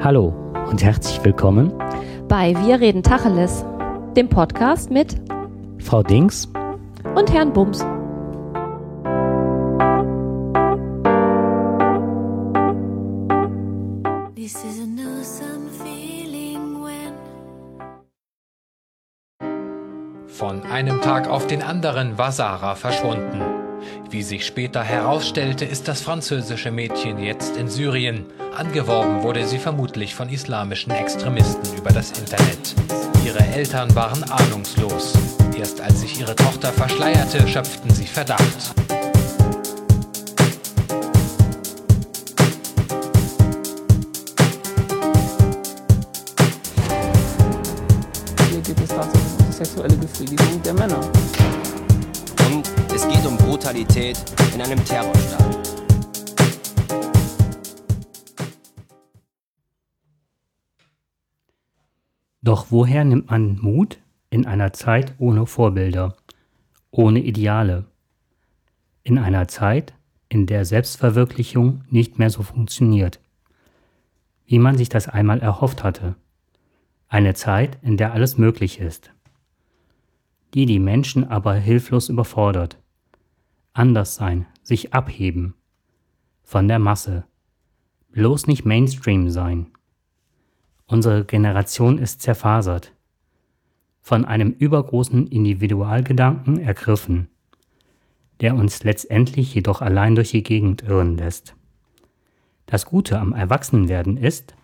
Hallo und herzlich willkommen bei Wir reden Tacheles, dem Podcast mit Frau Dings und Herrn Bums. Von einem Tag auf den anderen war Sarah verschwunden. Wie sich später herausstellte, ist das französische Mädchen jetzt in Syrien. Angeworben wurde sie vermutlich von islamischen Extremisten über das Internet. Ihre Eltern waren ahnungslos. Erst als sich ihre Tochter verschleierte, schöpften sie Verdacht. Hier geht es tatsächlich um die sexuelle Befriedigung der Männer. Brutalität in einem Terrorstaat. Doch woher nimmt man Mut in einer Zeit ohne Vorbilder, ohne Ideale? In einer Zeit, in der Selbstverwirklichung nicht mehr so funktioniert, wie man sich das einmal erhofft hatte. Eine Zeit, in der alles möglich ist, die die Menschen aber hilflos überfordert. Anders sein, sich abheben von der Masse, bloß nicht Mainstream sein. Unsere Generation ist zerfasert, von einem übergroßen Individualgedanken ergriffen, der uns letztendlich jedoch allein durch die Gegend irren lässt. Das Gute am Erwachsenwerden ist,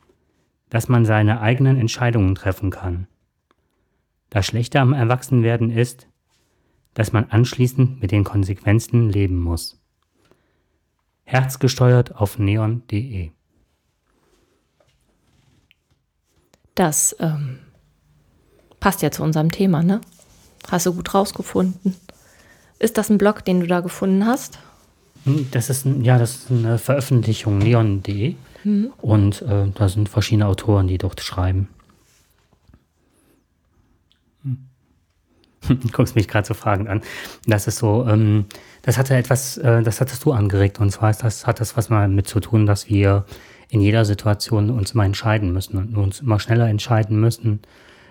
dass man seine eigenen Entscheidungen treffen kann. Das Schlechte am Erwachsenwerden ist, dass man anschließend mit den Konsequenzen leben muss. Herzgesteuert auf neon.de Das ähm, passt ja zu unserem Thema, ne? Hast du gut rausgefunden. Ist das ein Blog, den du da gefunden hast? Hm, Das ist, ein, ja, das ist eine Veröffentlichung neon.de und äh, da sind verschiedene Autoren, die dort schreiben. Du guckst mich gerade so fragend an. Das ist so, ähm, das hatte etwas, äh, das hattest du angeregt und zwar ist das, hat das was mal mit zu tun, dass wir in jeder Situation uns immer entscheiden müssen und uns immer schneller entscheiden müssen,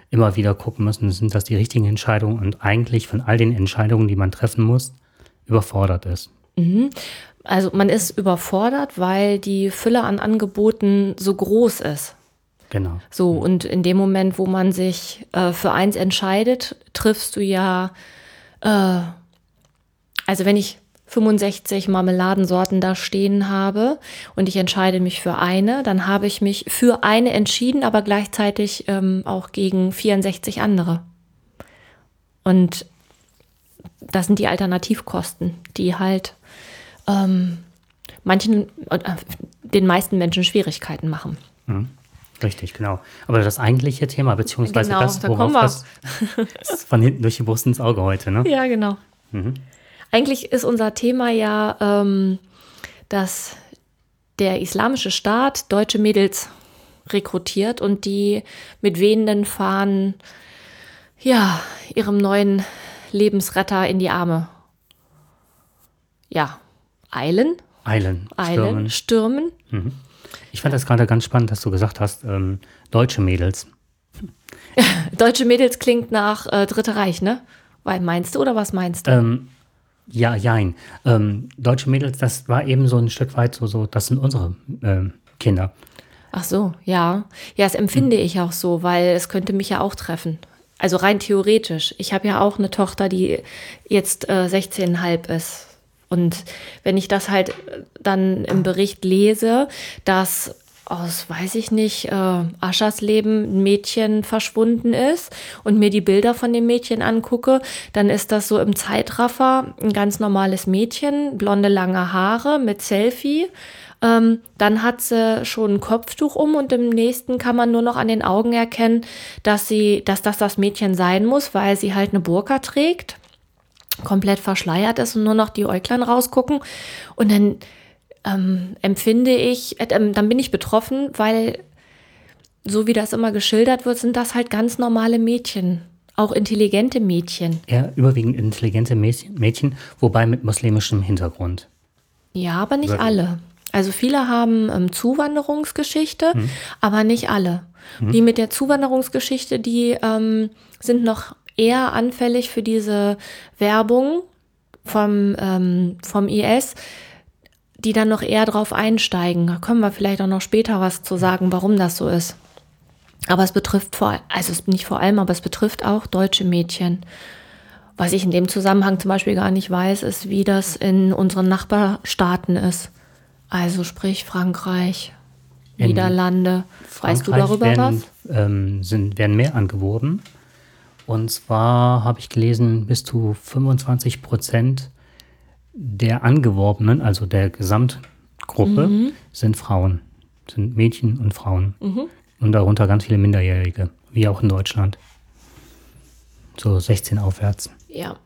immer wieder gucken müssen, sind das die richtigen Entscheidungen und eigentlich von all den Entscheidungen, die man treffen muss, überfordert ist. Also man ist überfordert, weil die Fülle an Angeboten so groß ist. Genau. So, und in dem Moment, wo man sich äh, für eins entscheidet, triffst du ja, äh, also wenn ich 65 Marmeladensorten da stehen habe und ich entscheide mich für eine, dann habe ich mich für eine entschieden, aber gleichzeitig ähm, auch gegen 64 andere. Und das sind die Alternativkosten, die halt ähm, manchen, äh, den meisten Menschen Schwierigkeiten machen. Richtig, genau. Aber das eigentliche Thema, beziehungsweise Genau, das, da worauf wir. das ist von hinten durch die Brust ins Auge heute, ne? Ja, genau. Eigentlich ist unser Thema ja, ähm, dass der islamische Staat deutsche Mädels rekrutiert und die mit wehenden Fahnen ja, ihrem neuen Lebensretter in die Arme ja, eilen, Eilen, eilen, stürmen. stürmen. Ich fand das gerade ganz spannend, dass du gesagt hast, ähm, deutsche Mädels. Deutsche Mädels klingt nach äh, Dritte Reich, ne? Weil meinst du oder was meinst du? Ähm, ja, jein. Ähm, deutsche Mädels, das war eben so ein Stück weit so, so das sind unsere ähm, Kinder. Ach so, ja. Ja, das empfinde ich auch so, weil es könnte mich ja auch treffen. Also rein theoretisch. Ich habe ja auch eine Tochter, die jetzt äh, 16,5 ist. Und wenn ich das halt äh, dann im Bericht lese, dass aus, weiß ich nicht, äh, Aschers Leben ein Mädchen verschwunden ist und mir die Bilder von dem Mädchen angucke, dann ist das so im Zeitraffer ein ganz normales Mädchen, blonde lange Haare mit Selfie. Ähm, dann hat sie schon ein Kopftuch um und im nächsten kann man nur noch an den Augen erkennen, dass sie, dass das das Mädchen sein muss, weil sie halt eine Burka trägt, komplett verschleiert ist und nur noch die Äuglein rausgucken. Und dann ähm, empfinde ich, äh, ähm, dann bin ich betroffen, weil so wie das immer geschildert wird, sind das halt ganz normale Mädchen, auch intelligente Mädchen. Eher überwiegend intelligente Mädchen, Mädchen, wobei mit muslimischem Hintergrund. Ja, aber nicht Wirklich? alle. Also viele haben ähm, Zuwanderungsgeschichte, aber nicht alle. Die mit der Zuwanderungsgeschichte, die ähm, sind noch eher anfällig für diese Werbung vom, ähm, vom IS, die dann noch eher drauf einsteigen. Da können wir vielleicht auch noch später was zu sagen, warum das so ist. Aber es betrifft vor, also es nicht vor allem, aber es betrifft auch deutsche Mädchen. Was ich in dem Zusammenhang zum Beispiel gar nicht weiß, ist, wie das in unseren Nachbarstaaten ist. Also sprich Frankreich, In Niederlande. weißt du Frankreich darüber werden, was? Ähm, sind, werden mehr angeworben. Und zwar habe ich gelesen, bis zu 25 Prozent der Angeworbenen, also der Gesamtgruppe, Mhm. sind Frauen. Sind Mädchen und Frauen. Und darunter ganz viele Minderjährige, wie auch in Deutschland. So 16 aufwärts. Ja.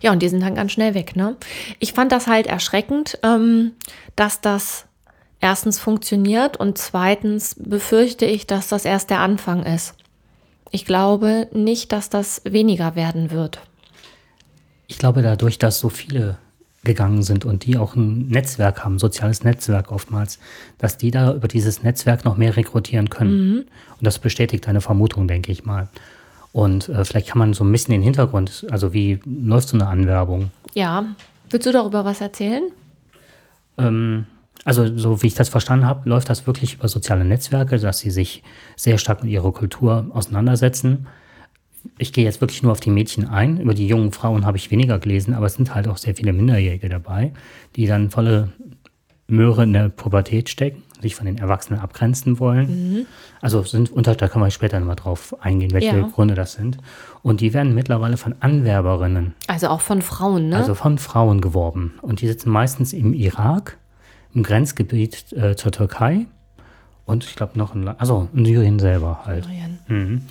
Ja, und die sind dann ganz schnell weg, ne? Ich fand das halt erschreckend, ähm, dass das erstens funktioniert und zweitens befürchte ich, dass das erst der Anfang ist. Ich glaube nicht, dass das weniger werden wird. Ich glaube, dadurch, dass so viele gegangen sind und die auch ein Netzwerk haben, soziales Netzwerk oftmals, dass die da über dieses Netzwerk noch mehr rekrutieren können. Und das bestätigt eine Vermutung, denke ich mal. Und äh, vielleicht kann man so ein bisschen den Hintergrund, also wie läuft so eine Anwerbung? Ja. Willst du darüber was erzählen? Ähm, also so wie ich das verstanden habe, läuft das wirklich über soziale Netzwerke, dass sie sich sehr stark mit ihrer Kultur auseinandersetzen. Ich gehe jetzt wirklich nur auf die Mädchen ein. Über die jungen Frauen habe ich weniger gelesen, aber es sind halt auch sehr viele Minderjährige dabei, die dann volle Möhre in der Pubertät stecken, sich von den Erwachsenen abgrenzen wollen. Also sind unter, da kann man später nochmal drauf eingehen, welche Ja. Gründe das sind. Und die werden mittlerweile von Anwerberinnen Also auch von Frauen, ne? also von Frauen geworben. Und die sitzen meistens im Irak, im Grenzgebiet äh, zur Türkei und ich glaube noch in, also in Syrien selber halt. Mhm.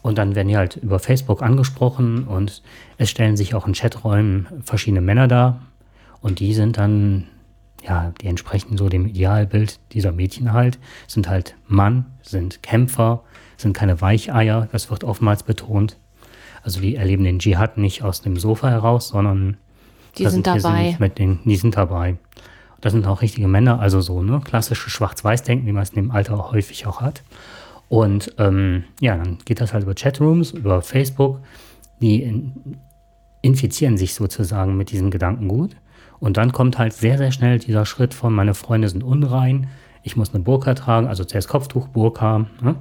Und dann werden die halt über Facebook angesprochen und es stellen sich auch in Chaträumen verschiedene Männer dar. Und die sind dann, ja, die entsprechen so dem Idealbild dieser Mädchen halt, sind halt Mann, sind Kämpfer, sind keine Weicheier, das wird oftmals betont. Also die erleben den Dschihad nicht aus dem Sofa heraus, sondern Die da sind dabei. Mit den, die sind dabei. Das sind auch richtige Männer, also so, ne? Klassische Schwarz-Weiß-Denken, wie man es in dem Alter auch häufig auch hat. Und ähm, ja, dann geht das halt über Chatrooms, über Facebook. Die in, infizieren sich sozusagen mit diesem Gedankengut. Und dann kommt halt sehr, sehr schnell dieser Schritt von, meine Freunde sind unrein, ich muss eine Burka tragen, also zuerst Kopftuch, Burka. Ne?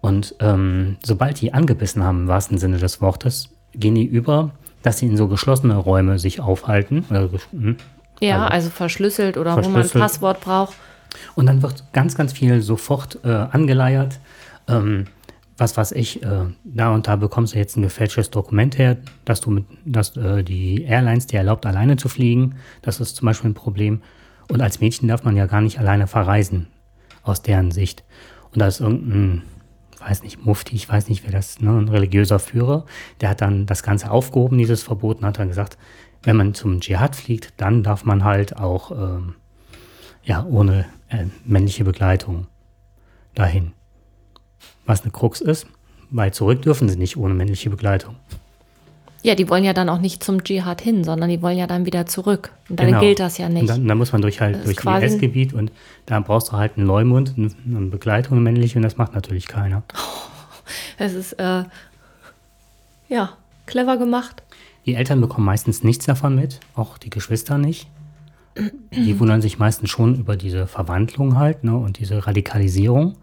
Und ähm, sobald die angebissen haben, im wahrsten Sinne des Wortes, gehen die über, dass sie in so geschlossene Räume sich aufhalten. Oder, hm. Ja, also also verschlüsselt oder wo man ein verschlüsselt. Passwort braucht. Und dann wird ganz, ganz viel sofort äh, angeleiert. Ähm, was weiß ich, äh, da und da bekommst du jetzt ein gefälschtes Dokument her, dass du mit, dass äh, die Airlines dir erlaubt, alleine zu fliegen. Das ist zum Beispiel ein Problem. Und als Mädchen darf man ja gar nicht alleine verreisen, aus deren Sicht. Und da ist irgendein, weiß nicht, Mufti, ich weiß nicht, wer das, ne, ein religiöser Führer, der hat dann das Ganze aufgehoben, dieses Verbot, und hat dann gesagt, wenn man zum Dschihad fliegt, dann darf man halt auch ähm, ja, ohne äh, männliche Begleitung dahin. Was eine Krux ist, weil zurück dürfen sie nicht ohne männliche Begleitung. Ja, die wollen ja dann auch nicht zum Dschihad hin, sondern die wollen ja dann wieder zurück. Und dann Genau. gilt das ja Und nicht. dann, dann muss man durch halt Das durch IS-Gebiet und da brauchst du halt einen Leumund, eine eine Begleitung, eine männliche, und das macht natürlich keiner. Es ist, äh, ja, clever gemacht. Die Eltern bekommen meistens nichts davon mit, auch die Geschwister nicht. Die wundern sich meistens schon über diese Verwandlung halt ne, und diese Radikalisierung.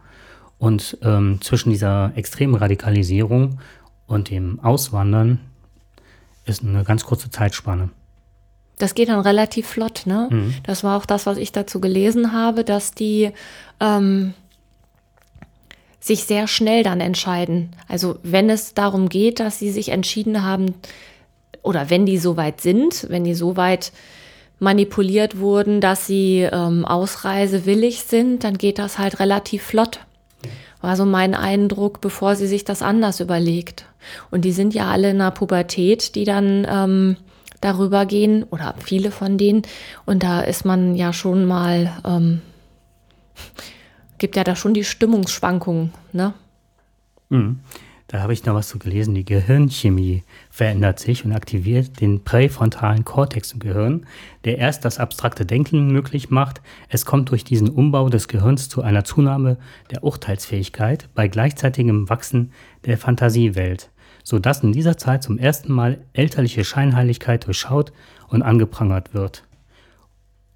Und ähm, zwischen dieser extremen Radikalisierung und dem Auswandern ist eine ganz kurze Zeitspanne. Das geht dann relativ flott, ne? Das war auch das, was ich dazu gelesen habe, dass die ähm, sich sehr schnell dann entscheiden. Also wenn es darum geht, dass sie sich entschieden haben, oder wenn die so weit sind, wenn die so weit manipuliert wurden, dass sie ähm, ausreisewillig sind, dann geht das halt relativ flott. War so mein Eindruck, bevor sie sich das anders überlegt. Und die sind ja alle in der Pubertät, die dann ähm, darüber gehen, oder viele von denen. Und da ist man ja schon mal, ähm, gibt ja da schon die Stimmungsschwankungen, ne? Da habe ich noch was zu gelesen. Die Gehirnchemie verändert sich und aktiviert den präfrontalen Kortex im Gehirn, der erst das abstrakte Denken möglich macht. Es kommt durch diesen Umbau des Gehirns zu einer Zunahme der Urteilsfähigkeit bei gleichzeitigem Wachsen der Fantasiewelt, sodass in dieser Zeit zum ersten Mal elterliche Scheinheiligkeit durchschaut und angeprangert wird.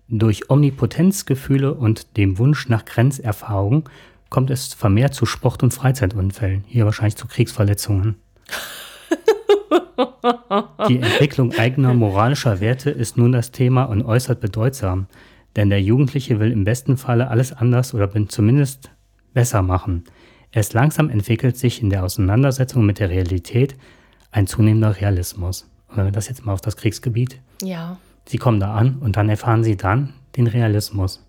Durch Omnipotenzgefühle und dem Wunsch nach Grenzerfahrung kommt es vermehrt zu Sport- und Freizeitunfällen, hier wahrscheinlich zu Kriegsverletzungen. Die Entwicklung eigener moralischer Werte ist nun das Thema und äußerst bedeutsam, denn der Jugendliche will im besten Falle alles anders oder zumindest besser machen. Erst langsam entwickelt sich in der Auseinandersetzung mit der Realität ein zunehmender Realismus. Und wenn wir das jetzt mal auf das Kriegsgebiet, Ja. Sie kommen da an und dann erfahren Sie dann den Realismus.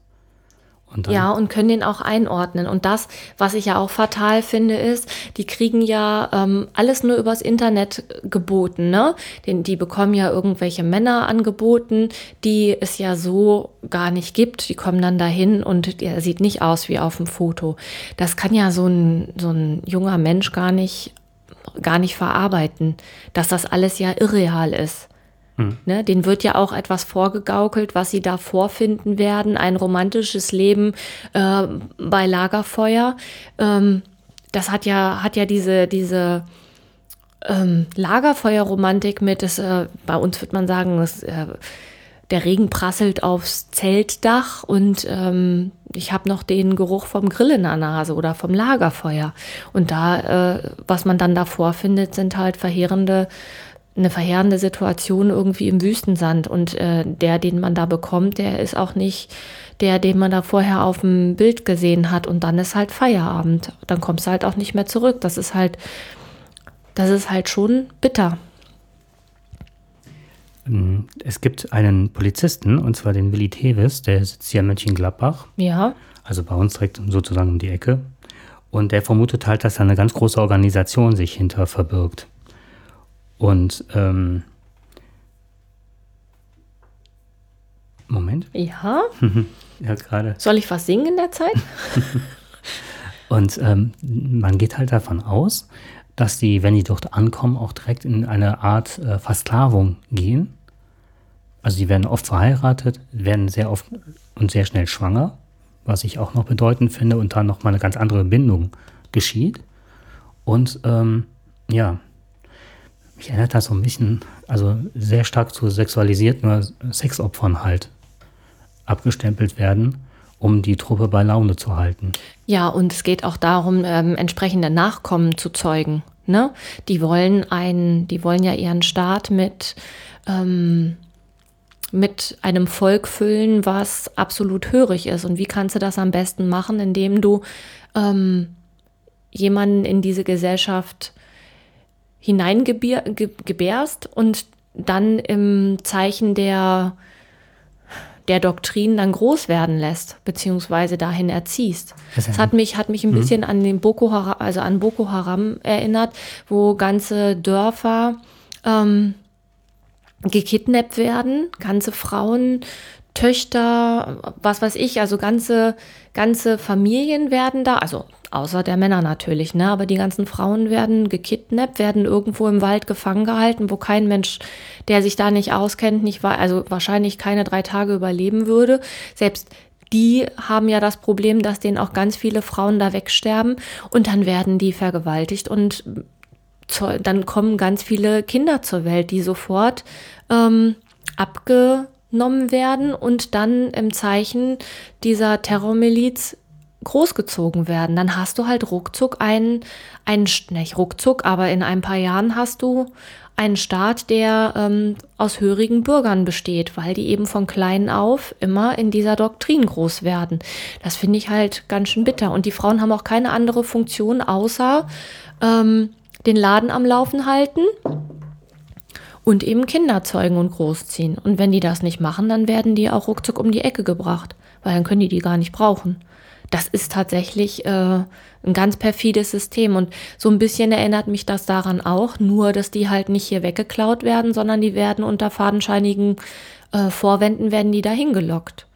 Und Ja, und können den auch einordnen. Und das, was ich ja auch fatal finde, ist, die kriegen ja ähm, alles nur übers Internet geboten. Ne? Den, die bekommen ja irgendwelche Männer angeboten, die es ja so gar nicht gibt. Die kommen dann dahin und er sieht nicht aus wie auf dem Foto. Das kann ja so ein, so ein junger Mensch gar nicht, gar nicht verarbeiten, dass das alles ja irreal ist. Ne, denen wird ja auch etwas vorgegaukelt, was sie da vorfinden werden. Ein romantisches Leben äh, bei Lagerfeuer. Ähm, das hat ja, hat ja diese, diese ähm, Lagerfeuerromantik mit, das, äh, bei uns wird man sagen, das, äh, der Regen prasselt aufs Zeltdach und ähm, ich habe noch den Geruch vom Grill in der Nase oder vom Lagerfeuer. Und da, äh, was man dann davor findet, sind halt verheerende eine verheerende Situation irgendwie im Wüstensand und äh, der, den man da bekommt, der ist auch nicht der, den man da vorher auf dem Bild gesehen hat und dann ist halt Feierabend. Dann kommst du halt auch nicht mehr zurück. Das ist halt, das ist halt schon bitter. ähm, es gibt einen Polizisten, und zwar den Willi Tevis, der sitzt hier in Mönchengladbach, Ja, also bei uns direkt sozusagen um die Ecke. Und der vermutet halt, dass da eine ganz große Organisation sich hinter verbirgt. Und ähm, Moment, ja. ja gerade. Soll ich was singen in der Zeit? Und ähm, man geht halt davon aus, dass die, wenn die dort ankommen, auch direkt in eine Art äh, Versklavung gehen. Also die werden oft verheiratet, werden sehr oft und sehr schnell schwanger, was ich auch noch bedeutend finde, und dann nochmal eine ganz andere Bindung geschieht. Und ähm, ja, mich erinnert das so ein bisschen, also sehr stark zu sexualisierten Sexopfern halt abgestempelt werden, um die Truppe bei Laune zu halten. Ja, und es geht auch darum, ähm, entsprechende Nachkommen zu zeugen. Ne? Die wollen einen, die wollen ja ihren Staat mit, ähm, mit einem Volk füllen, was absolut hörig ist. Und wie kannst du das am besten machen, indem du ähm, jemanden in diese Gesellschaft hineingebärst und dann im Zeichen der der Doktrin dann groß werden lässt, beziehungsweise dahin erziehst. Das hat mich, hat mich ein bisschen an den Boko Haram, also an Boko Haram erinnert, wo ganze Dörfer ähm, gekidnappt werden, ganze Frauen, Töchter, was weiß ich, also ganze, ganze Familien werden da, also außer der Männer natürlich, ne, aber die ganzen Frauen werden gekidnappt, werden irgendwo im Wald gefangen gehalten, wo kein Mensch, der sich da nicht auskennt, nicht war, also wahrscheinlich keine drei Tage überleben würde. Selbst die haben ja das Problem, dass denen auch ganz viele Frauen da wegsterben und dann werden die vergewaltigt und zu- dann kommen ganz viele Kinder zur Welt, die sofort ähm, abgenommen werden und dann im Zeichen dieser Terrormiliz großgezogen werden. Dann hast du halt ruckzuck einen, einen nicht ruckzuck, aber in ein paar Jahren hast du einen Staat, der ähm, aus hörigen Bürgern besteht, weil die eben von klein auf immer in dieser Doktrin groß werden. Das finde ich halt ganz schön bitter. Und die Frauen haben auch keine andere Funktion, außer ähm, den Laden am Laufen halten und eben Kinder zeugen und großziehen. Und wenn die das nicht machen, dann werden die auch ruckzuck um die Ecke gebracht, weil dann können die die gar nicht brauchen. Das ist tatsächlich äh, ein ganz perfides System und so ein bisschen erinnert mich das daran auch, nur dass die halt nicht hier weggeklaut werden, sondern die werden unter fadenscheinigen äh, Vorwänden werden die dahin gelockt.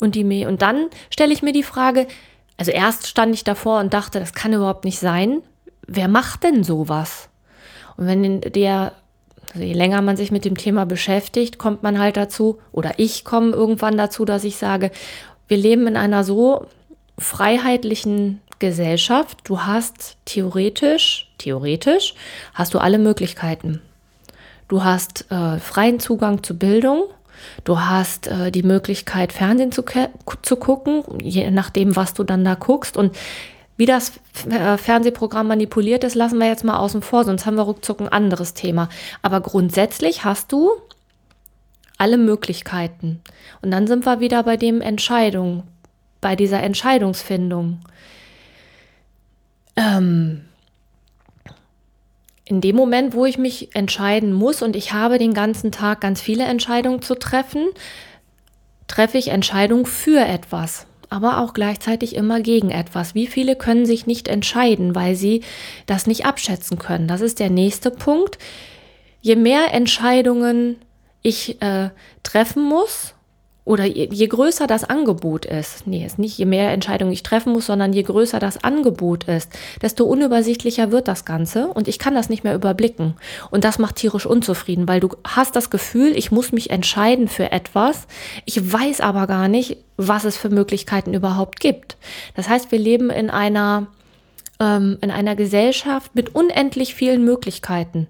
Und die und dann stelle ich mir die Frage, also erst stand ich davor und dachte, das kann überhaupt nicht sein. wer macht denn sowas? Und wenn der, also je länger man sich mit dem Thema beschäftigt, kommt man halt dazu, oder ich komme irgendwann dazu, dass ich sage, wir leben in einer so freiheitlichen Gesellschaft. Du hast theoretisch, theoretisch, hast du alle Möglichkeiten. Du hast äh, freien Zugang zu Bildung. Du hast äh, die Möglichkeit, Fernsehen zu, zu gucken, je nachdem, was du dann da guckst. Und wie das äh, Fernsehprogramm manipuliert ist, lassen wir jetzt mal außen vor, sonst haben wir ruckzuck ein anderes Thema. Aber grundsätzlich hast du alle Möglichkeiten. Und dann sind wir wieder bei dem Entscheidung, bei dieser Entscheidungsfindung. Ähm, in dem Moment, wo ich mich entscheiden muss und ich habe den ganzen Tag ganz viele Entscheidungen zu treffen, treffe ich Entscheidungen für etwas aber auch gleichzeitig immer gegen etwas. Wie viele können sich nicht entscheiden, weil sie das nicht abschätzen können? Das ist der nächste Punkt. Je mehr Entscheidungen ich äh, treffen muss, oder je, je, größer das Angebot ist, nee, ist nicht je mehr Entscheidungen ich treffen muss, sondern je größer das Angebot ist, desto unübersichtlicher wird das Ganze und ich kann das nicht mehr überblicken. Und das macht tierisch unzufrieden, weil du hast das Gefühl, ich muss mich entscheiden für etwas, ich weiß aber gar nicht, was es für Möglichkeiten überhaupt gibt. Das heißt, wir leben in einer ähm, in einer Gesellschaft mit unendlich vielen Möglichkeiten.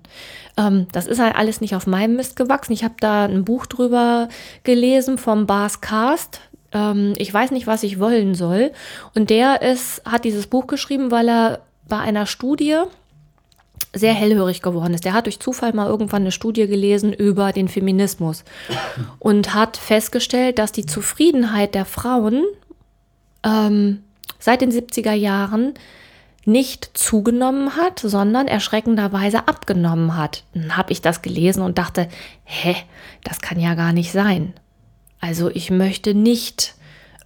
Ähm, das ist halt alles nicht auf meinem Mist gewachsen. Ich habe da ein Buch drüber gelesen vom Bas Cast. Ähm, ich weiß nicht, was ich wollen soll. Und der ist, hat dieses Buch geschrieben, weil er bei einer Studie sehr hellhörig geworden ist. Der hat durch Zufall mal irgendwann eine Studie gelesen über den Feminismus und hat festgestellt, dass die Zufriedenheit der Frauen ähm, seit den 70er Jahren nicht zugenommen hat, sondern erschreckenderweise abgenommen hat. Dann habe ich das gelesen und dachte, hä, das kann ja gar nicht sein. Also ich möchte nicht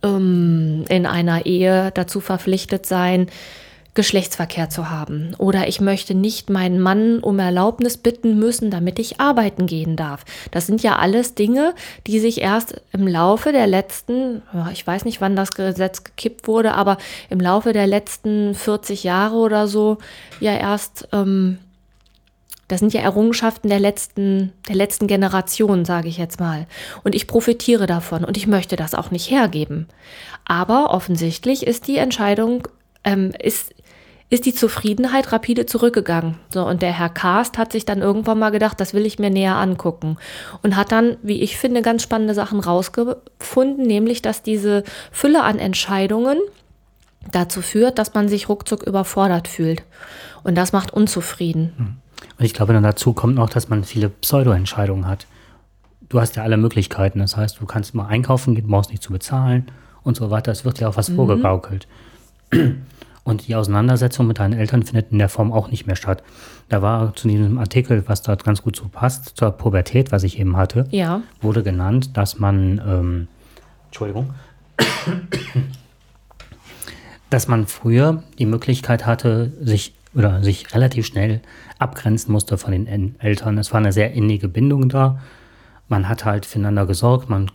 ähm, in einer Ehe dazu verpflichtet sein, Geschlechtsverkehr zu haben. Oder ich möchte nicht meinen Mann um Erlaubnis bitten müssen, damit ich arbeiten gehen darf. Das sind ja alles Dinge, die sich erst im Laufe der letzten, ich weiß nicht, wann das Gesetz gekippt wurde, aber im Laufe der letzten 40 Jahre oder so ja erst, ähm, das sind ja Errungenschaften der letzten, der letzten Generation, sage ich jetzt mal. Und ich profitiere davon und ich möchte das auch nicht hergeben. Aber offensichtlich ist die Entscheidung, ähm, ist, ist die Zufriedenheit rapide zurückgegangen. So, und der Herr Karst hat sich dann irgendwann mal gedacht, das will ich mir näher angucken. Und hat dann, wie ich finde, ganz spannende Sachen rausgefunden, nämlich, dass diese Fülle an Entscheidungen dazu führt, dass man sich ruckzuck überfordert fühlt. Und das macht unzufrieden. Hm. Und ich glaube, dann dazu kommt noch, dass man viele Pseudo-Entscheidungen hat. Du hast ja alle Möglichkeiten. Das heißt, du kannst mal einkaufen gehen, brauchst nicht zu bezahlen und so weiter. Es wird ja auch was mhm. vorgegaukelt. Und die Auseinandersetzung mit deinen Eltern findet in der Form auch nicht mehr statt. Da war zu diesem Artikel, was dort ganz gut so passt, zur Pubertät, was ich eben hatte, ja. wurde genannt, dass man, ähm, Entschuldigung, dass man früher die Möglichkeit hatte, sich oder sich relativ schnell abgrenzen musste von den Eltern. Es war eine sehr innige Bindung da. Man hat halt füreinander gesorgt, man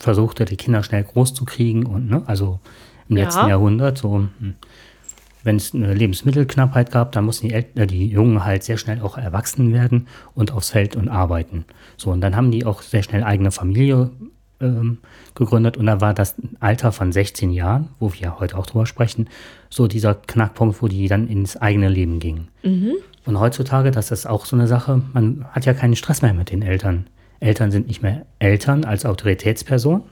versuchte die Kinder schnell groß zu kriegen und ne, also im ja. letzten Jahrhundert so hm, wenn es eine Lebensmittelknappheit gab, dann mussten die, El äh, die Jungen halt sehr schnell auch erwachsen werden und aufs Feld und arbeiten. So, und dann haben die auch sehr schnell eigene Familie ähm, gegründet und da war das Alter von 16 Jahren, wo wir heute auch drüber sprechen, so dieser Knackpunkt, wo die dann ins eigene Leben gingen. Mhm. Und heutzutage, das ist auch so eine Sache, man hat ja keinen Stress mehr mit den Eltern. Eltern sind nicht mehr Eltern als Autoritätsperson,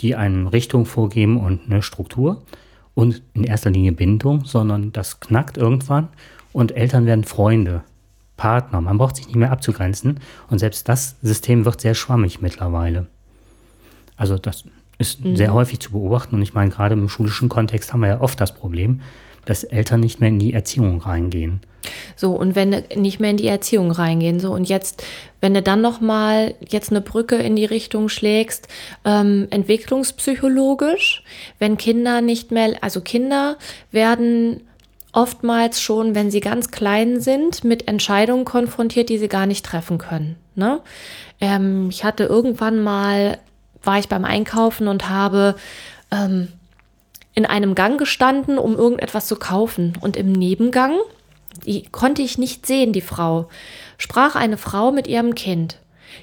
die eine Richtung vorgeben und eine Struktur, und in erster Linie Bindung, sondern das knackt irgendwann und Eltern werden Freunde, Partner. Man braucht sich nicht mehr abzugrenzen und selbst das System wird sehr schwammig mittlerweile. Also das ist mhm. sehr häufig zu beobachten und ich meine, gerade im schulischen Kontext haben wir ja oft das Problem, dass Eltern nicht mehr in die Erziehung reingehen. So, und wenn nicht mehr in die Erziehung reingehen, so, und jetzt, wenn du dann nochmal jetzt eine Brücke in die Richtung schlägst, ähm, entwicklungspsychologisch, wenn Kinder nicht mehr, also Kinder werden oftmals schon, wenn sie ganz klein sind, mit Entscheidungen konfrontiert, die sie gar nicht treffen können. Ne? Ähm, ich hatte irgendwann mal, war ich beim Einkaufen und habe ähm, in einem Gang gestanden, um irgendetwas zu kaufen. Und im Nebengang die konnte ich nicht sehen, die Frau, sprach eine Frau mit ihrem Kind.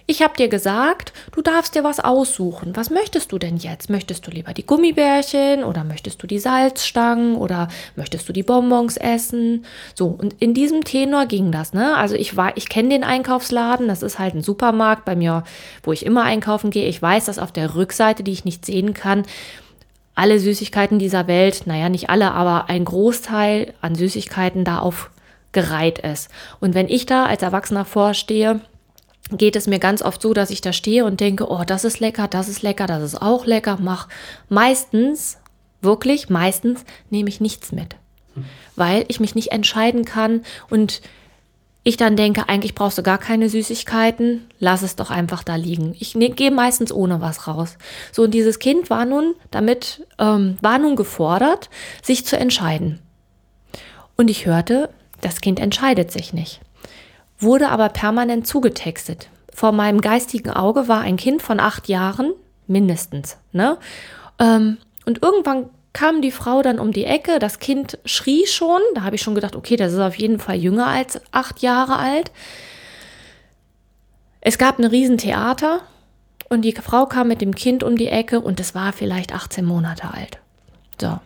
Ich habe dir gesagt, du darfst dir was aussuchen. Was möchtest du denn jetzt? Möchtest du lieber die Gummibärchen oder möchtest du die Salzstangen oder möchtest du die Bonbons essen? So, und in diesem Tenor ging das, ne? Also ich war, ich kenne den Einkaufsladen, das ist halt ein Supermarkt bei mir, wo ich immer einkaufen gehe. Ich weiß, dass auf der Rückseite, die ich nicht sehen kann, alle Süßigkeiten dieser Welt, naja, nicht alle, aber ein Großteil an Süßigkeiten da aufgereiht ist. Und wenn ich da als Erwachsener vorstehe, geht es mir ganz oft so, dass ich da stehe und denke, oh, das ist lecker, das ist lecker, das ist auch lecker, mach. Meistens, wirklich, meistens nehme ich nichts mit, weil ich mich nicht entscheiden kann und ich dann denke, eigentlich brauchst du gar keine Süßigkeiten, lass es doch einfach da liegen. Ich ne, gehe meistens ohne was raus. So, und dieses Kind war nun damit, ähm, war nun gefordert, sich zu entscheiden. Und ich hörte, das Kind entscheidet sich nicht wurde aber permanent zugetextet. Vor meinem geistigen Auge war ein Kind von acht Jahren, mindestens. Ne? Ähm, und irgendwann kam die Frau dann um die Ecke, das Kind schrie schon, da habe ich schon gedacht, okay, das ist auf jeden Fall jünger als acht Jahre alt. Es gab ein Riesentheater und die Frau kam mit dem Kind um die Ecke und es war vielleicht 18 Monate alt. So.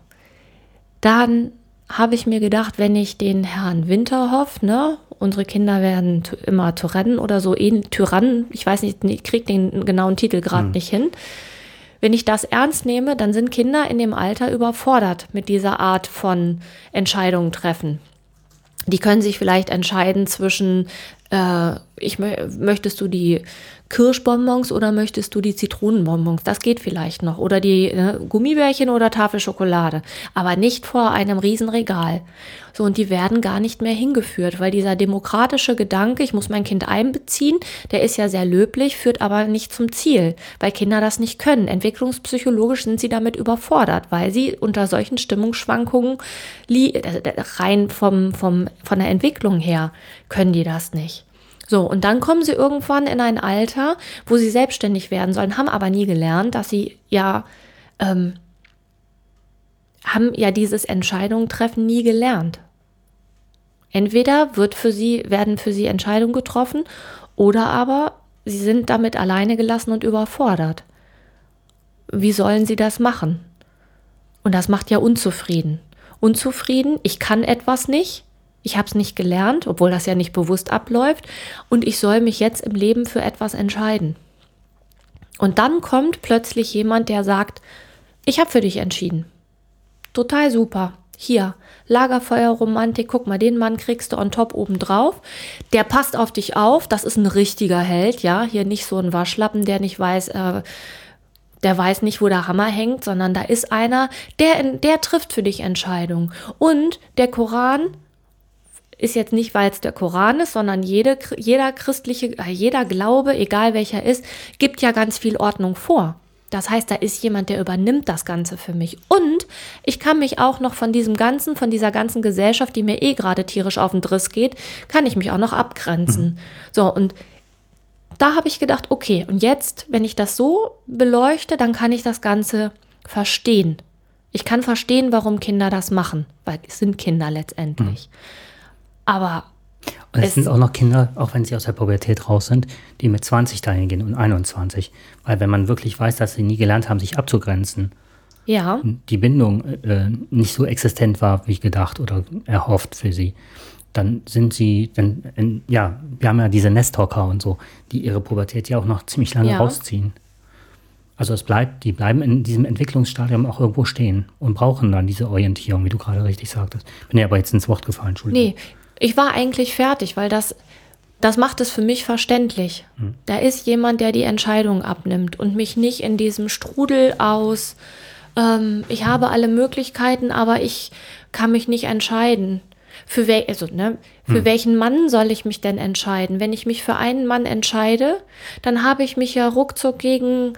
Dann habe ich mir gedacht, wenn ich den Herrn Winterhoff, ne, unsere Kinder werden immer Tyrannen oder so, Tyrannen, ich weiß nicht, ich kriege den genauen Titel gerade hm. nicht hin. Wenn ich das ernst nehme, dann sind Kinder in dem Alter überfordert mit dieser Art von Entscheidungen treffen. Die können sich vielleicht entscheiden zwischen, äh, ich möchtest du die Kirschbonbons oder möchtest du die Zitronenbonbons? Das geht vielleicht noch. Oder die äh, Gummibärchen oder Tafel Schokolade. Aber nicht vor einem Riesenregal. So, und die werden gar nicht mehr hingeführt, weil dieser demokratische Gedanke, ich muss mein Kind einbeziehen, der ist ja sehr löblich, führt aber nicht zum Ziel, weil Kinder das nicht können. Entwicklungspsychologisch sind sie damit überfordert, weil sie unter solchen Stimmungsschwankungen äh, rein vom, vom, von der Entwicklung her können die das nicht. So, und dann kommen sie irgendwann in ein Alter, wo sie selbstständig werden sollen, haben aber nie gelernt, dass sie ja, ähm, haben ja dieses Entscheidungen treffen nie gelernt. Entweder wird für sie, werden für sie Entscheidungen getroffen oder aber sie sind damit alleine gelassen und überfordert. Wie sollen sie das machen? Und das macht ja unzufrieden. Unzufrieden, ich kann etwas nicht, ich habe es nicht gelernt, obwohl das ja nicht bewusst abläuft, und ich soll mich jetzt im Leben für etwas entscheiden. Und dann kommt plötzlich jemand, der sagt, ich habe für dich entschieden. Total super. Hier, Lagerfeuerromantik, guck mal, den Mann kriegst du on top oben drauf. Der passt auf dich auf, das ist ein richtiger Held, ja. Hier nicht so ein Waschlappen, der nicht weiß, äh, der weiß nicht, wo der Hammer hängt, sondern da ist einer, der, der trifft für dich Entscheidungen. Und der Koran ist jetzt nicht, weil es der Koran ist, sondern jede, jeder christliche, äh, jeder Glaube, egal welcher ist, gibt ja ganz viel Ordnung vor. Das heißt, da ist jemand, der übernimmt das Ganze für mich. Und ich kann mich auch noch von diesem ganzen, von dieser ganzen Gesellschaft, die mir eh gerade tierisch auf den Driss geht, kann ich mich auch noch abgrenzen. Mhm. So, und da habe ich gedacht, okay, und jetzt, wenn ich das so beleuchte, dann kann ich das Ganze verstehen. Ich kann verstehen, warum Kinder das machen, weil es sind Kinder letztendlich. Mhm. Aber und es, es sind auch noch Kinder, auch wenn sie aus der Pubertät raus sind, die mit 20 dahin gehen und 21. Weil wenn man wirklich weiß, dass sie nie gelernt haben, sich abzugrenzen, ja. die Bindung äh, nicht so existent war, wie gedacht oder erhofft für sie, dann sind sie, dann, in, ja, wir haben ja diese Nesthocker und so, die ihre Pubertät ja auch noch ziemlich lange ja. rausziehen. Also es bleibt, die bleiben in diesem Entwicklungsstadium auch irgendwo stehen und brauchen dann diese Orientierung, wie du gerade richtig sagtest. Bin ja aber jetzt ins Wort gefallen, Entschuldigung. Nee, ich war eigentlich fertig, weil das, das macht es für mich verständlich. Hm. Da ist jemand, der die Entscheidung abnimmt und mich nicht in diesem Strudel aus, ähm, ich habe alle Möglichkeiten, aber ich kann mich nicht entscheiden. Für, wel also, ne, für hm. welchen Mann soll ich mich denn entscheiden? Wenn ich mich für einen Mann entscheide, dann habe ich mich ja ruckzuck gegen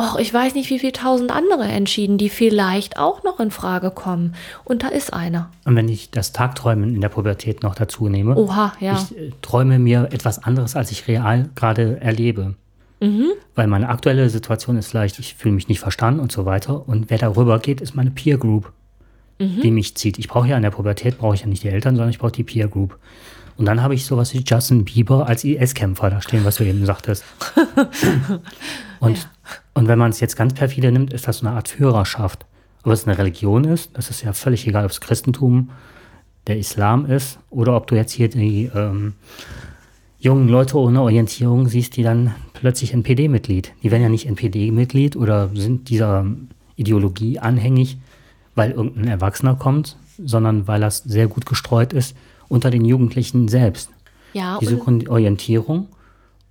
Och, ich weiß nicht, wie viele tausend andere entschieden, die vielleicht auch noch in Frage kommen. Und da ist einer. Und wenn ich das Tagträumen in der Pubertät noch dazu nehme, Oha, ja. ich äh, träume mir etwas anderes, als ich real gerade erlebe. Mhm. Weil meine aktuelle Situation ist vielleicht, ich fühle mich nicht verstanden und so weiter. Und wer darüber geht, ist meine Peer Group. die mich zieht. Ich brauche ja in der Pubertät, brauche ich ja nicht die Eltern, sondern ich brauche die Peer Group. Und dann habe ich sowas wie Justin Bieber als IS-Kämpfer da stehen, was du eben sagtest. und, und wenn man es jetzt ganz perfide nimmt, ist das so eine Art Führerschaft. Ob es eine Religion ist, das ist ja völlig egal, ob es Christentum, der Islam ist oder ob du jetzt hier die ähm, jungen Leute ohne Orientierung siehst, die dann plötzlich NPD-Mitglied. Die werden ja nicht NPD-Mitglied oder sind dieser Ideologie anhängig, weil irgendein Erwachsener kommt, sondern weil das sehr gut gestreut ist unter den Jugendlichen selbst. Ja, Die suchen Orientierung,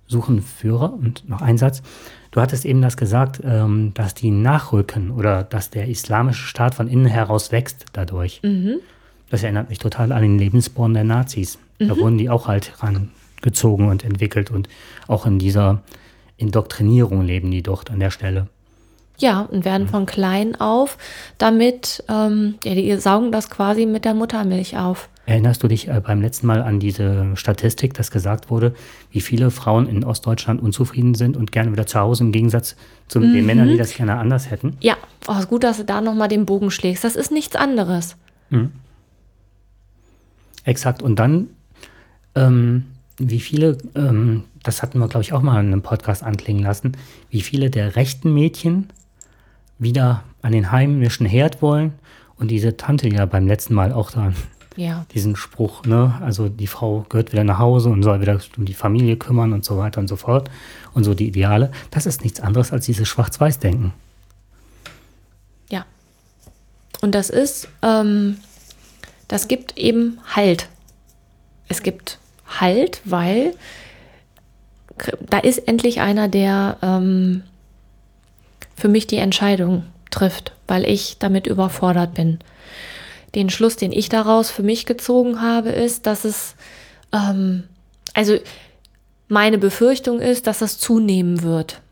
suchen Führer und noch ein Satz. Du hattest eben das gesagt, ähm, dass die nachrücken oder dass der islamische Staat von innen heraus wächst dadurch. Mhm. Das erinnert mich total an den Lebensborn der Nazis. Da Mhm. wurden die auch halt rangezogen und entwickelt und auch in dieser Indoktrinierung leben die dort an der Stelle. Ja, und werden von klein auf damit, ähm, ja, die saugen das quasi mit der Muttermilch auf. Erinnerst du dich äh, beim letzten Mal an diese Statistik, dass gesagt wurde, wie viele Frauen in Ostdeutschland unzufrieden sind und gerne wieder zu Hause im Gegensatz zu den Männern, die das gerne anders hätten? Ja, oh, ist gut, dass du da nochmal den Bogen schlägst. Das ist nichts anderes. Exakt. Und dann, ähm, wie viele, ähm, das hatten wir, glaube ich, auch mal in einem Podcast anklingen lassen, wie viele der rechten Mädchen wieder an den heimischen Herd wollen und diese Tante ja beim letzten Mal auch da Ja. diesen Spruch, ne, also die Frau gehört wieder nach Hause und soll wieder um die Familie kümmern und so weiter und so fort und so die Ideale, das ist nichts anderes als dieses Schwarz-Weiß-Denken. Ja. Und das ist, ähm, das gibt eben Halt. Es gibt Halt, weil da ist endlich einer, der ähm, für mich die Entscheidung trifft, weil ich damit überfordert bin. Den Schluss, den ich daraus für mich gezogen habe, ist, dass es, ähm, also meine Befürchtung ist, dass das zunehmen wird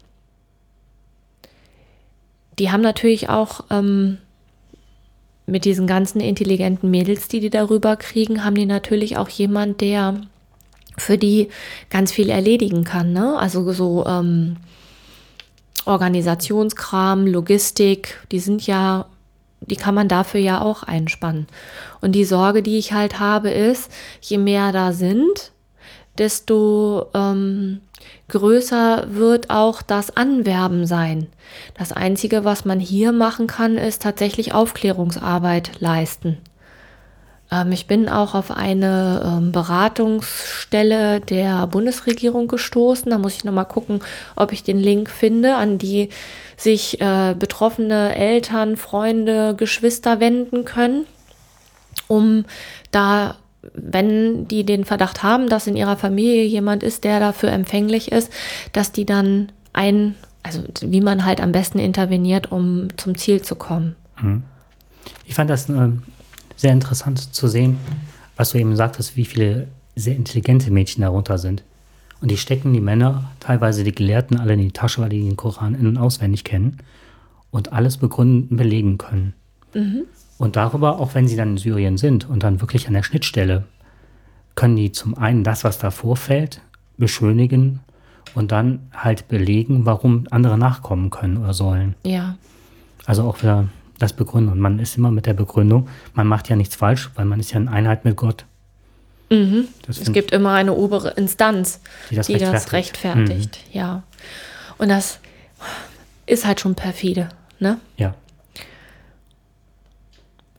die haben natürlich auch ähm, mit diesen ganzen intelligenten Mädels, die die darüber kriegen, haben die natürlich auch jemand, der für die ganz viel erledigen kann. Ne? Also so ähm, Organisationskram, Logistik, die sind ja, die kann man dafür ja auch einspannen. Und die Sorge, die ich halt habe, ist, je mehr da sind, desto ähm, größer wird auch das Anwerben sein. Das Einzige, was man hier machen kann, ist tatsächlich Aufklärungsarbeit leisten. Ähm, ich bin auch auf eine ähm, Beratungsstelle der Bundesregierung gestoßen. Da muss ich nochmal gucken, ob ich den Link finde, an die sich äh, betroffene Eltern, Freunde, Geschwister wenden können, um da wenn die den Verdacht haben, dass in ihrer Familie jemand ist, der dafür empfänglich ist, dass die dann ein, also wie man halt am besten interveniert, um zum Ziel zu kommen. Ich fand das äh, sehr interessant zu sehen, was du eben sagtest, wie viele sehr intelligente Mädchen darunter sind. Und die stecken die Männer, teilweise die Gelehrten, alle in die Tasche, weil die den Koran in- und auswendig kennen und alles begründen, belegen können. Und darüber, auch wenn sie dann in Syrien sind und dann wirklich an der Schnittstelle, können die zum einen das, was da vorfällt, beschönigen und dann halt belegen, warum andere nachkommen können oder sollen. Ja, Also auch wieder das Begründen. Und man ist immer mit der Begründung, man macht ja nichts falsch, weil man ist ja in Einheit mit Gott. Das es gibt immer eine obere Instanz, Die das die das rechtfertigt. rechtfertigt. Ja. Und das ist halt schon perfide. Ne? Ja,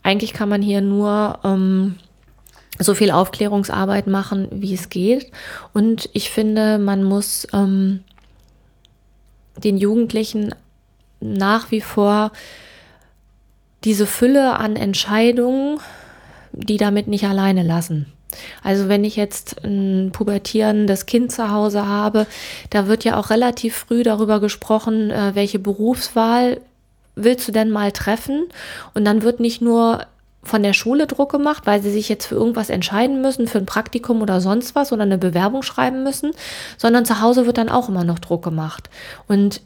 Eigentlich kann man hier nur ähm, so viel Aufklärungsarbeit machen, wie es geht. Und ich finde, man muss ähm, den Jugendlichen nach wie vor diese Fülle an Entscheidungen, die damit nicht alleine lassen. Also wenn ich jetzt ein pubertierendes Kind zu Hause habe, da wird ja auch relativ früh darüber gesprochen, äh, welche Berufswahl willst du denn mal treffen? Und dann wird nicht nur von der Schule Druck gemacht, weil sie sich jetzt für irgendwas entscheiden müssen, für ein Praktikum oder sonst was oder eine Bewerbung schreiben müssen, sondern zu Hause wird dann auch immer noch Druck gemacht. Und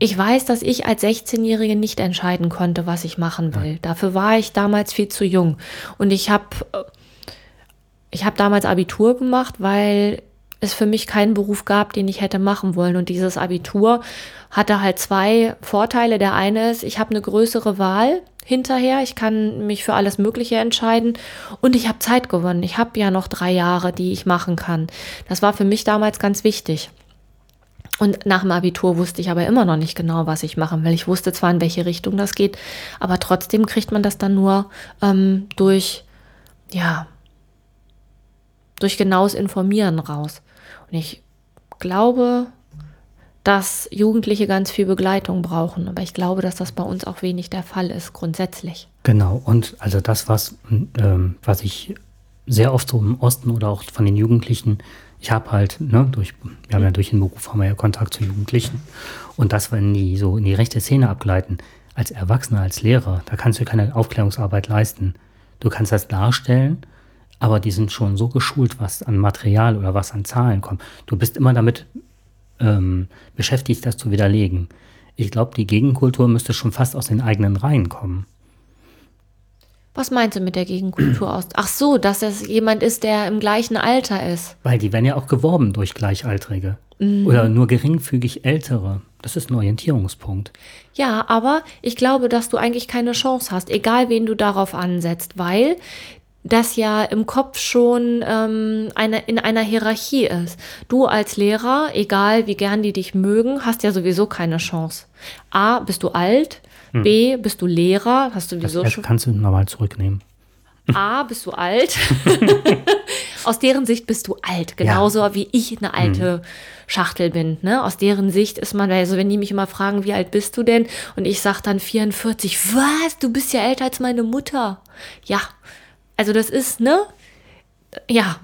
ich weiß, dass ich als 16-Jährige nicht entscheiden konnte, was ich machen will. Dafür war ich damals viel zu jung. Und ich habe ich habe damals Abitur gemacht, weil es für mich keinen Beruf gab, den ich hätte machen wollen. Und dieses Abitur hatte halt zwei Vorteile. Der eine ist, ich habe eine größere Wahl. hinterher. Ich kann mich für alles Mögliche entscheiden und ich habe Zeit gewonnen. Ich habe ja noch drei Jahre, die ich machen kann. Das war für mich damals ganz wichtig. Und nach dem Abitur wusste ich aber immer noch nicht genau, was ich machen will. Ich wusste zwar, in welche Richtung das geht, aber trotzdem kriegt man das dann nur ähm, durch, ja, durch genaues Informieren raus. Und ich glaube, dass Jugendliche ganz viel Begleitung brauchen. Aber ich glaube, dass das bei uns auch wenig der Fall ist, grundsätzlich. Genau, und also das, was, ähm, was ich sehr oft so im Osten oder auch von den Jugendlichen, ich habe halt, ne, durch, wir haben ja durch den Beruf haben wir ja Kontakt zu Jugendlichen. Und das, wenn die so in die rechte Szene abgleiten, als Erwachsener, als Lehrer, da kannst du keine Aufklärungsarbeit leisten. Du kannst das darstellen, aber die sind schon so geschult, was an Material oder was an Zahlen kommt. Du bist immer damit ähm, beschäftigt, das zu widerlegen. Ich glaube, die Gegenkultur müsste schon fast aus den eigenen Reihen kommen. Was meinst du mit der Gegenkultur aus? Ach so, dass es jemand ist, der im gleichen Alter ist. Weil die werden ja auch geworben durch Gleichaltrige. Mhm. Oder nur geringfügig Ältere. Das ist ein Orientierungspunkt. Ja, aber ich glaube, dass du eigentlich keine Chance hast, egal wen du darauf ansetzt, weil das ja im Kopf schon ähm, eine, in einer Hierarchie ist. Du als Lehrer, egal wie gern die dich mögen, hast ja sowieso keine Chance. A, bist du alt, hm. B, bist du Lehrer, hast du sowieso das schon. kannst du nochmal zurücknehmen. A, bist du alt. Aus deren Sicht bist du alt, genauso ja. wie ich eine alte hm. Schachtel bin. Ne? Aus deren Sicht ist man, also wenn die mich immer fragen, wie alt bist du denn? Und ich sag dann 44, was? Du bist ja älter als meine Mutter. Ja, also das ist, ne? Ja,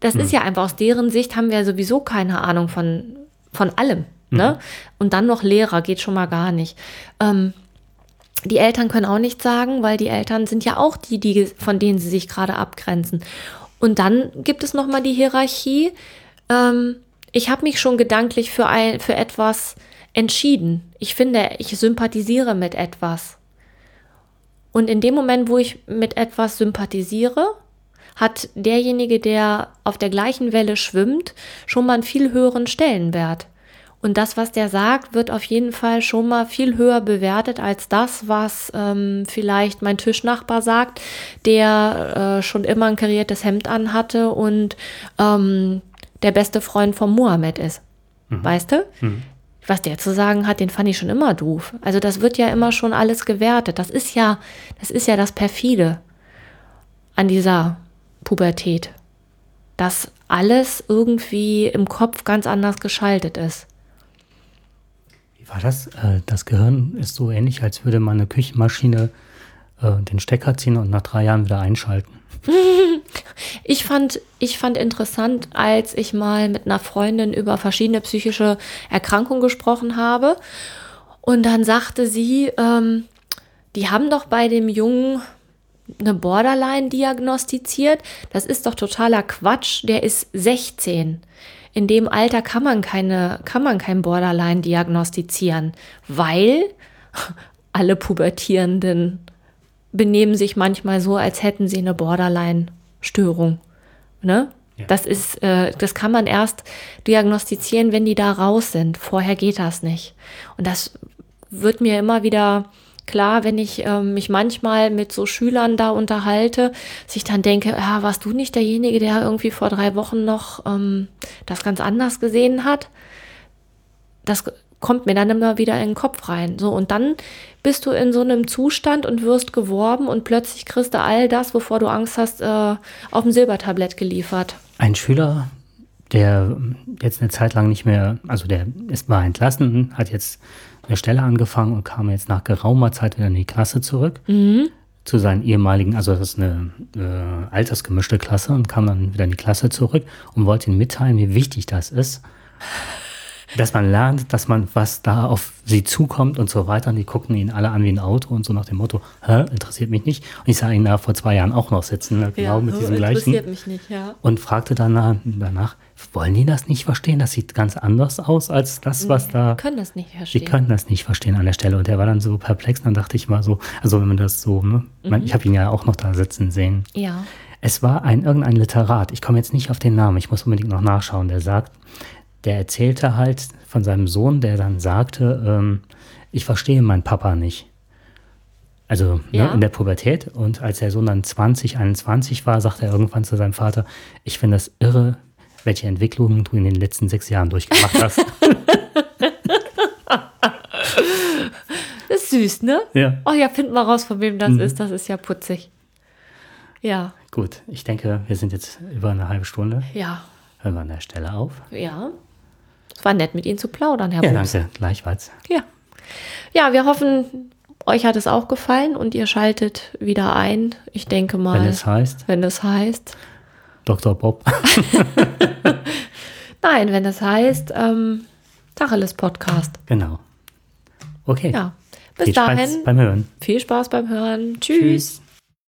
das mhm. ist ja einfach aus deren Sicht haben wir sowieso keine Ahnung von, von allem. Ne? Mhm. Und dann noch Lehrer geht schon mal gar nicht. Ähm, die Eltern können auch nichts sagen, weil die Eltern sind ja auch die, die von denen sie sich gerade abgrenzen. Und dann gibt es noch mal die Hierarchie. Ähm, ich habe mich schon gedanklich für ein, für etwas entschieden. Ich finde, ich sympathisiere mit etwas. Und in dem Moment, wo ich mit etwas sympathisiere, hat derjenige, der auf der gleichen Welle schwimmt, schon mal einen viel höheren Stellenwert. Und das, was der sagt, wird auf jeden Fall schon mal viel höher bewertet als das, was ähm, vielleicht mein Tischnachbar sagt, der äh, schon immer ein kariertes Hemd anhatte und ähm, der beste Freund von Mohammed ist. Mhm. Weißt du? Mhm was der zu sagen hat, den fand ich schon immer doof. Also das wird ja immer schon alles gewertet. Das ist ja, das ist ja das perfide an dieser Pubertät, dass alles irgendwie im Kopf ganz anders geschaltet ist. War das? Äh, das Gehirn ist so ähnlich, als würde man eine Küchenmaschine äh, den Stecker ziehen und nach drei Jahren wieder einschalten. ich, fand, ich fand interessant, als ich mal mit einer Freundin über verschiedene psychische Erkrankungen gesprochen habe. Und dann sagte sie, ähm, die haben doch bei dem Jungen eine Borderline diagnostiziert. Das ist doch totaler Quatsch. Der ist 16. In dem Alter kann man keine, kann man kein Borderline diagnostizieren, weil alle Pubertierenden benehmen sich manchmal so, als hätten sie eine Borderline-Störung. Ne? Ja. Das ist, äh, das kann man erst diagnostizieren, wenn die da raus sind. Vorher geht das nicht. Und das wird mir immer wieder klar, wenn ich ähm, mich manchmal mit so Schülern da unterhalte, dass ich dann denke, ja, warst du nicht derjenige, der irgendwie vor drei Wochen noch ähm, das ganz anders gesehen hat? Das kommt mir dann immer wieder in den Kopf rein. So, und dann bist du in so einem Zustand und wirst geworben und plötzlich kriegst du all das, wovor du Angst hast, äh, auf dem Silbertablett geliefert. Ein Schüler, der jetzt eine Zeit lang nicht mehr, also der ist mal entlassen, hat jetzt eine Stelle angefangen und kam jetzt nach geraumer Zeit wieder in die Klasse zurück. Mhm. Zu seinen ehemaligen, also das ist eine äh, altersgemischte Klasse und kam dann wieder in die Klasse zurück und wollte ihnen mitteilen, wie wichtig das ist dass man lernt, dass man, was da auf sie zukommt und so weiter. Und die gucken ihn alle an wie ein Auto und so nach dem Motto, hä, interessiert mich nicht. Und ich sah ihn da vor zwei Jahren auch noch sitzen, ne, genau ja, mit diesem gleichen. Mich nicht, ja. Und fragte danach, danach, wollen die das nicht verstehen? Das sieht ganz anders aus als das, was da. Die können das nicht verstehen. Die können das nicht verstehen an der Stelle. Und der war dann so perplex. Dann dachte ich mal so, also wenn man das so, ne, mhm. ich habe ihn ja auch noch da sitzen sehen. Ja. Es war ein irgendein Literat, ich komme jetzt nicht auf den Namen, ich muss unbedingt noch nachschauen, der sagt, der erzählte halt von seinem Sohn, der dann sagte, ähm, ich verstehe meinen Papa nicht. Also ne, Ja. in der Pubertät. Und als der Sohn dann 20, 21 war, sagte er irgendwann zu seinem Vater, ich finde das irre, welche Entwicklungen du in den letzten sechs Jahren durchgemacht hast. Das ist süß, ne? ja. Oh ja, finden wir raus, von wem das Mhm. ist. Das ist ja putzig. Ja, Gut, ich denke, wir sind jetzt über eine halbe Stunde. ja, Hören wir an der Stelle auf. ja. Es war nett, mit Ihnen zu plaudern, Herr Ja, Bums. danke. Gleichfalls. Ja. Ja, wir hoffen, euch hat es auch gefallen und ihr schaltet wieder ein. Ich denke mal, Wenn es heißt, wenn es heißt. Dr. Bob. Nein, wenn es heißt, ähm, Tacheles Podcast. genau. Okay. Ja. Bis Viel Spaß dahin, beim Hören. viel Spaß beim Hören. Tschüss. Tschüss.